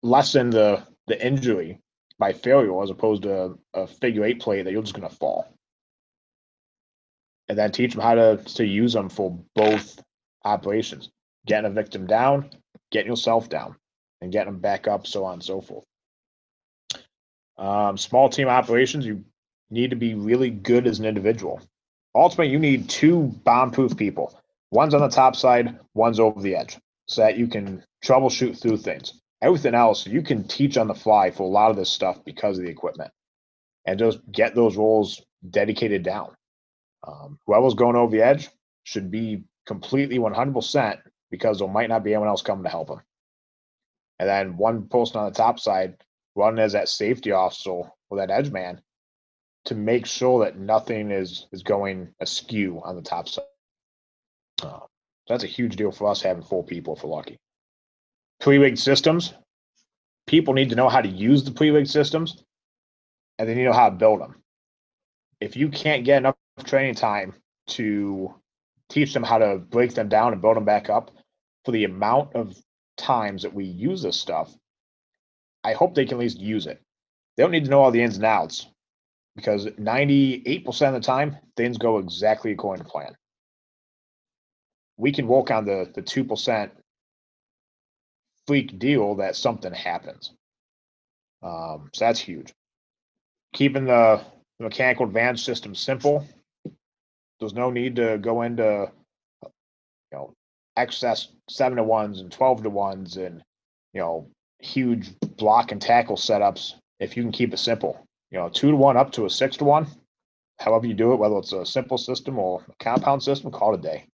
lessen the the injury by failure as opposed to a, a figure eight play that you're just gonna fall. And then teach them how to to use them for both operations, getting a victim down, getting yourself down, and getting them back up, so on and so forth. Um, small team operations, you need to be really good as an individual. Ultimately, you need two bomb-proof people. One's on the top side, one's over the edge, so that you can troubleshoot through things. Everything else you can teach on the fly for a lot of this stuff because of the equipment, and just get those roles dedicated down. Um, whoever's going over the edge should be completely 100% because there might not be anyone else coming to help them. And then one person on the top side running as that safety officer or that edge man to make sure that nothing is is going askew on the top side. Uh, that's a huge deal for us having four people if we're lucky. Pre-rigged systems. People need to know how to use the pre-rigged systems, and they need to know how to build them. If you can't get enough training time to teach them how to break them down and build them back up for the amount of times that we use this stuff, I hope they can at least use it. They don't need to know all the ins and outs because 98% of the time, things go exactly according to plan. We can work on the, the 2% freak deal that something happens. Um, so that's huge. Keeping the, the mechanical advantage system simple. There's no need to go into, you know, excess seven to ones and 12 to ones and, you know, huge block and tackle setups if you can keep it simple. You know, two to one up to a six to one, however you do it, whether it's a simple system or a compound system, call it a day.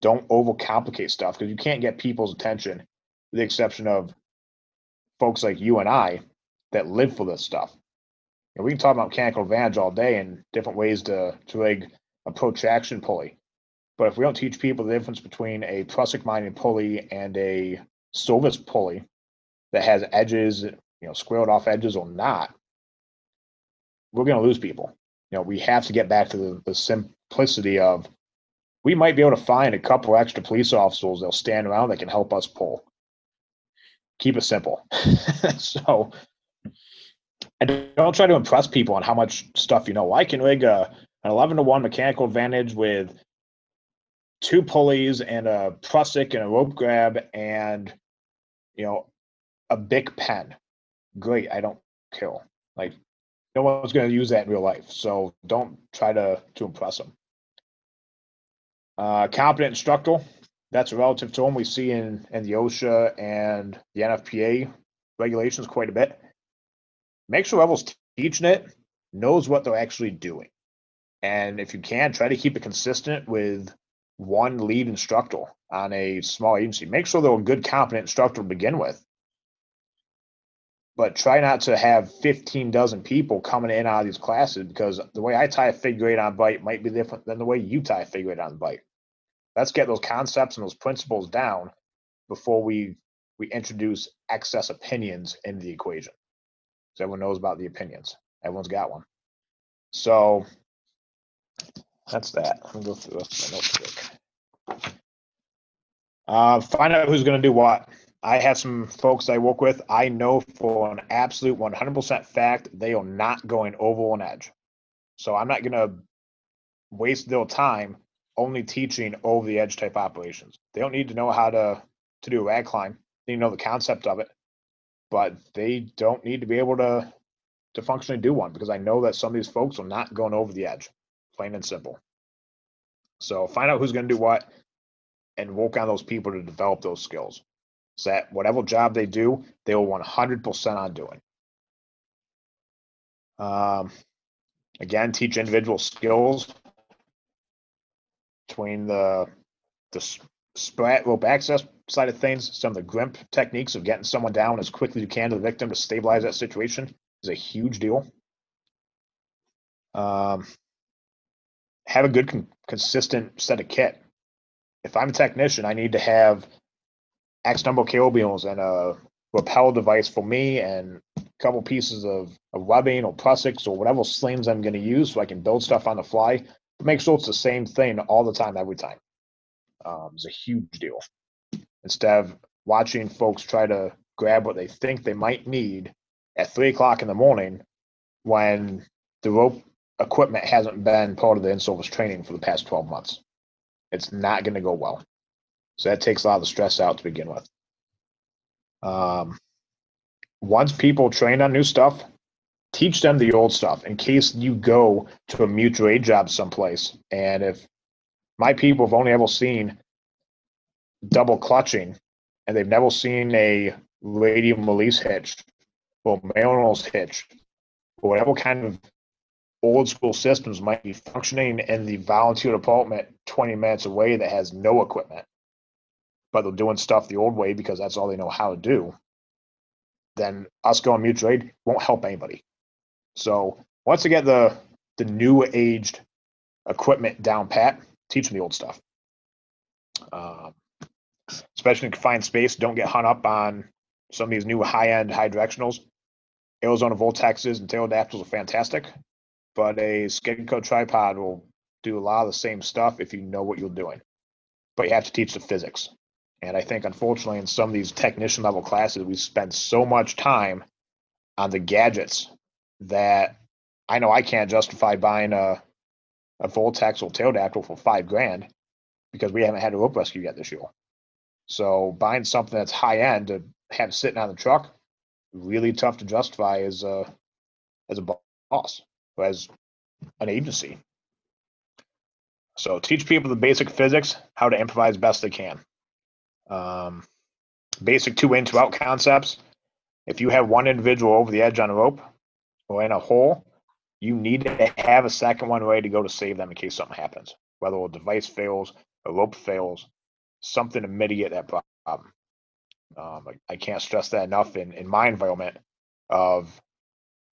Don't overcomplicate stuff because you can't get people's attention, with the exception of folks like you and I that live for this stuff. And we can talk about mechanical advantage all day and different ways to to rig a protraction pulley. But if we don't teach people the difference between a Prusik minded pulley and a Servis pulley, that has edges, you know, squared off edges or not, we're going to lose people. You know, we have to get back to the, the simplicity of we might be able to find a couple extra police officers that'll stand around that can help us pull. Keep it simple. so, and don't try to impress people on how much stuff you know. I can rig a, an 11 to 1 mechanical advantage with two pulleys and a Prusik and a rope grab and, you know, a big pen. Great, I don't kill. Like no one's going to use that in real life, so don't try to to impress them. Uh, competent instructor, that's a relative term we see in in the OSHA and the NFPA regulations quite a bit. Make sure whoever's teaching it knows what they're actually doing, and if you can, try to keep it consistent with one lead instructor on a small agency. Make sure they're a good, competent instructor to begin with but try not to have 15 dozen people coming in out of these classes because the way I tie a figure eight on bite might be different than the way you tie a figure eight on bite. Let's get those concepts and those principles down before we we introduce excess opinions into the equation. So everyone knows about the opinions. Everyone's got one. So that's that. Let me go through this my. Uh, find out who's going to do what. I have some folks I work with. I know for an absolute 100% fact they are not going over an edge. So I'm not going to waste their time only teaching over the edge type operations. They don't need to know how to to do a rag climb. They know the concept of it, but they don't need to be able to to functionally do one because I know that some of these folks are not going over the edge, plain and simple. So find out who's going to do what, and work on those people to develop those skills so that whatever job they do, they will 100% on doing. Um, again, teach individual skills between the the sprat rope access side of things, some of the grimp techniques of getting someone down as quickly as you can to the victim to stabilize that situation is a huge deal. Um, have a good con- consistent set of kit. If I'm a technician, I need to have X number of cable beams and a rappel device for me and a couple pieces of, of webbing or prusiks or whatever slings I'm going to use so I can build stuff on the fly. Make sure it's the same thing all the time, every time. Um, it's a huge deal. Instead of watching folks try to grab what they think they might need at three o'clock in the morning when the rope equipment hasn't been part of the in-service training for the past 12 months. It's not going to go well. So that takes a lot of the stress out to begin with. Um, once people train on new stuff, teach them the old stuff in case you go to a mutual aid job someplace. And if my people have only ever seen double clutching and they've never seen a radium release hitch or Mariner's hitch or whatever kind of old school systems might be functioning in the volunteer department 20 minutes away that has no equipment, but they're doing stuff the old way because that's all they know how to do, then us going mutual aid won't help anybody. So once they get the the new aged equipment down pat, teach them the old stuff. Um, especially in confined space, don't get hung up on some of these new high end high directionals. Arizona Vortexes and tail adapters are fantastic, but a Skedco tripod will do a lot of the same stuff if you know what you're doing. But you have to teach the physics. And I think, unfortunately, in some of these technician level classes, we spend so much time on the gadgets that I know I can't justify buying a a Vortex or pterodactyl for five grand because we haven't had a rope rescue yet this year. So buying something that's high end to have sitting on the truck, really tough to justify as a as a boss as an agency. So teach people the basic physics, how to improvise best they can. Um, basic two in, two out concepts. If you have one individual over the edge on a rope or in a hole, you need to have a second one ready to go to save them in case something happens, whether a device fails, a rope fails, something to mitigate that problem. Um, I, I, can't stress that enough in, in my environment of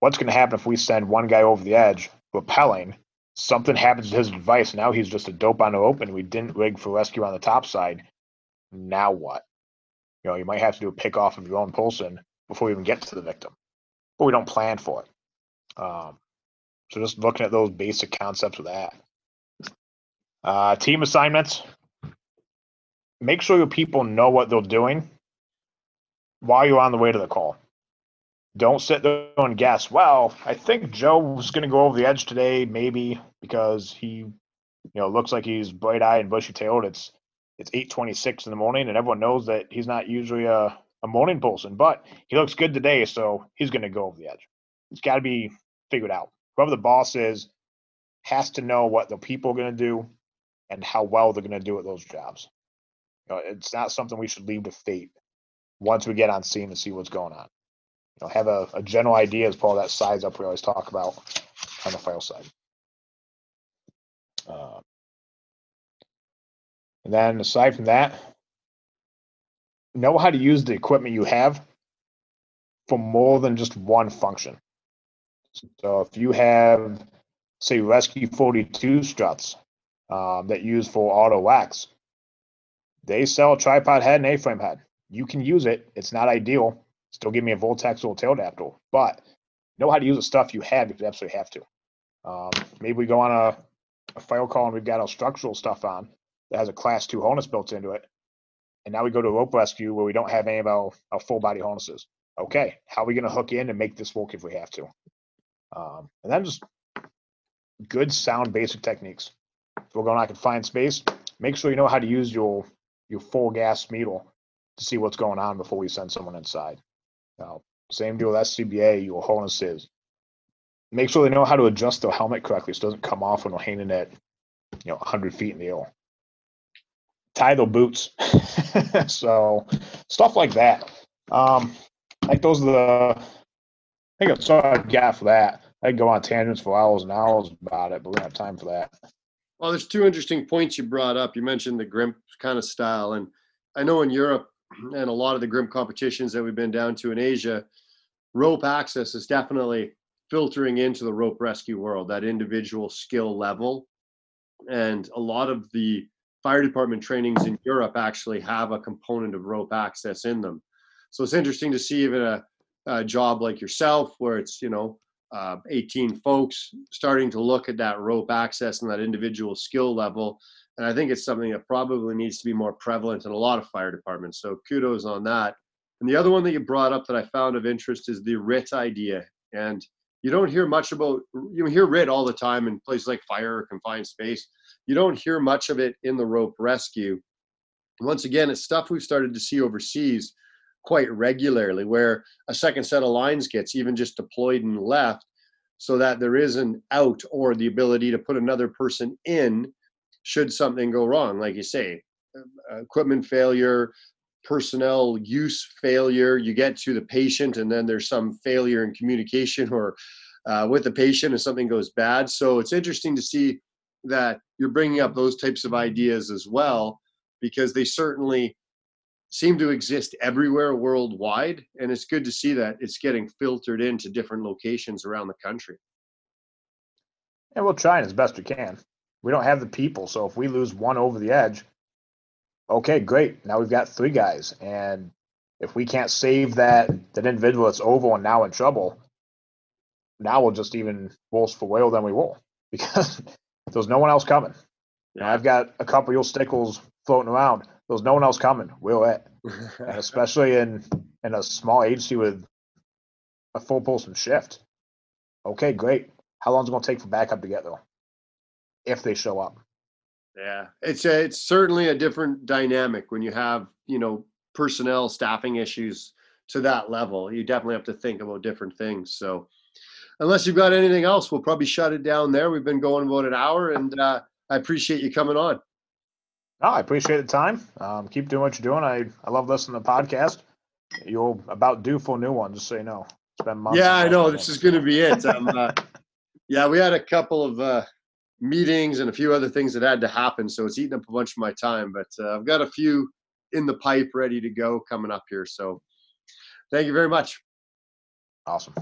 what's going to happen if we send one guy over the edge rappelling, something happens to his device, now he's just a dope on the open. we didn't rig for rescue on the top side. Now what? You know, you might have to do a pick off of your own Pulson before you even get to the victim, but we don't plan for it. Um, so just looking at those basic concepts of that. Uh, team assignments. Make sure your people know what they're doing while you're on the way to the call. Don't sit there and guess. Well, I think Joe's going to go over the edge today, maybe because he, you know, looks like he's bright eyed and bushy tailed. It's it's eight twenty six in the morning, and everyone knows that he's not usually a, a morning person, but he looks good today, so he's going to go over the edge. It's got to be figured out. Whoever the boss is has to know what the people are going to do and how well they're going to do at those jobs. You know, it's not something we should leave to fate once we get on scene and see what's going on. Know, have a, a general idea as part that size up we always talk about on the file side. Uh, and then aside from that, know how to use the equipment you have for more than just one function. So if you have, say, Rescue 42 struts um, that use for auto wax, they sell a tripod head and A-frame head. You can use it. It's not ideal. Still give me a Vortex or a Pterodactyl, but know how to use the stuff you have if you absolutely have to. Um, maybe we go on a, a file call and we've got our structural stuff on that has a class two harness built into it. And now we go to a rope rescue where we don't have any of our, our full body harnesses. Okay, how are we going to hook in and make this work if we have to? Um, and then just good sound basic techniques. If we're going to confined space, make sure you know how to use your your full gas needle to see what's going on before we send someone inside. Now, same deal with SCBA, your harnesses. Make sure they know how to adjust their helmet correctly so it doesn't come off when we're hanging at you know 100 feet in the air. Tie their boots. so stuff like that. Um, like those are the I think that's all I've got for that. I could go on tangents for hours and hours about it, but we don't have time for that. Well, there's two interesting points you brought up. You mentioned the Grimp kind of style, and I know in Europe and a lot of the Grimp competitions that we've been down to in Asia, rope access is definitely filtering into the rope rescue world. That individual skill level and a lot of the fire department trainings in Europe actually have a component of rope access in them. So it's interesting to see even a, a job like yourself, where it's you know uh, 18 folks starting to look at that rope access and that individual skill level. And I think it's something that probably needs to be more prevalent in a lot of fire departments. So kudos on that. And the other one that you brought up that I found of interest is the RIT idea. And you don't hear much about you hear RIT all the time in places like fire or confined space. You don't hear much of it in the rope rescue. Once again, it's stuff we've started to see overseas quite regularly where a second set of lines gets even just deployed and left so that there is an out or the ability to put another person in should something go wrong like you say uh, equipment failure personnel use failure you get to the patient and then there's some failure in communication or uh, with the patient and something goes bad. So it's interesting to see that you're bringing up those types of ideas as well because they certainly seem to exist everywhere worldwide and it's good to see that it's getting filtered into different locations around the country. And we'll try as best we can we don't have the people so if we lose one over the edge okay great now we've got three guys and if we can't save that that individual that's over and now in trouble now we'll just even worse for whale than we will because there's no one else coming yeah. i've got a couple of your stickles floating around there's no one else coming. We'll it? and especially in in a small agency with a full pulse shift. Okay, great. How long is it going to take for backup to get there? If they show up. Yeah, it's a, it's certainly a different dynamic when you have you know personnel staffing issues to that level. You definitely have to think about different things. So, unless you've got anything else, we'll probably shut it down there. We've been going about an hour, and uh, I appreciate you coming on. No, I appreciate the time. Um, keep doing what you're doing. I, I love listening to the podcast. You'll about do for new one, just so you know. It's been months. Yeah, I know. This is going to be it. Um, uh, yeah, we had a couple of uh, meetings and a few other things that had to happen, so it's eating up a bunch of my time. But uh, I've got a few in the pipe ready to go coming up here. So thank you very much. Awesome.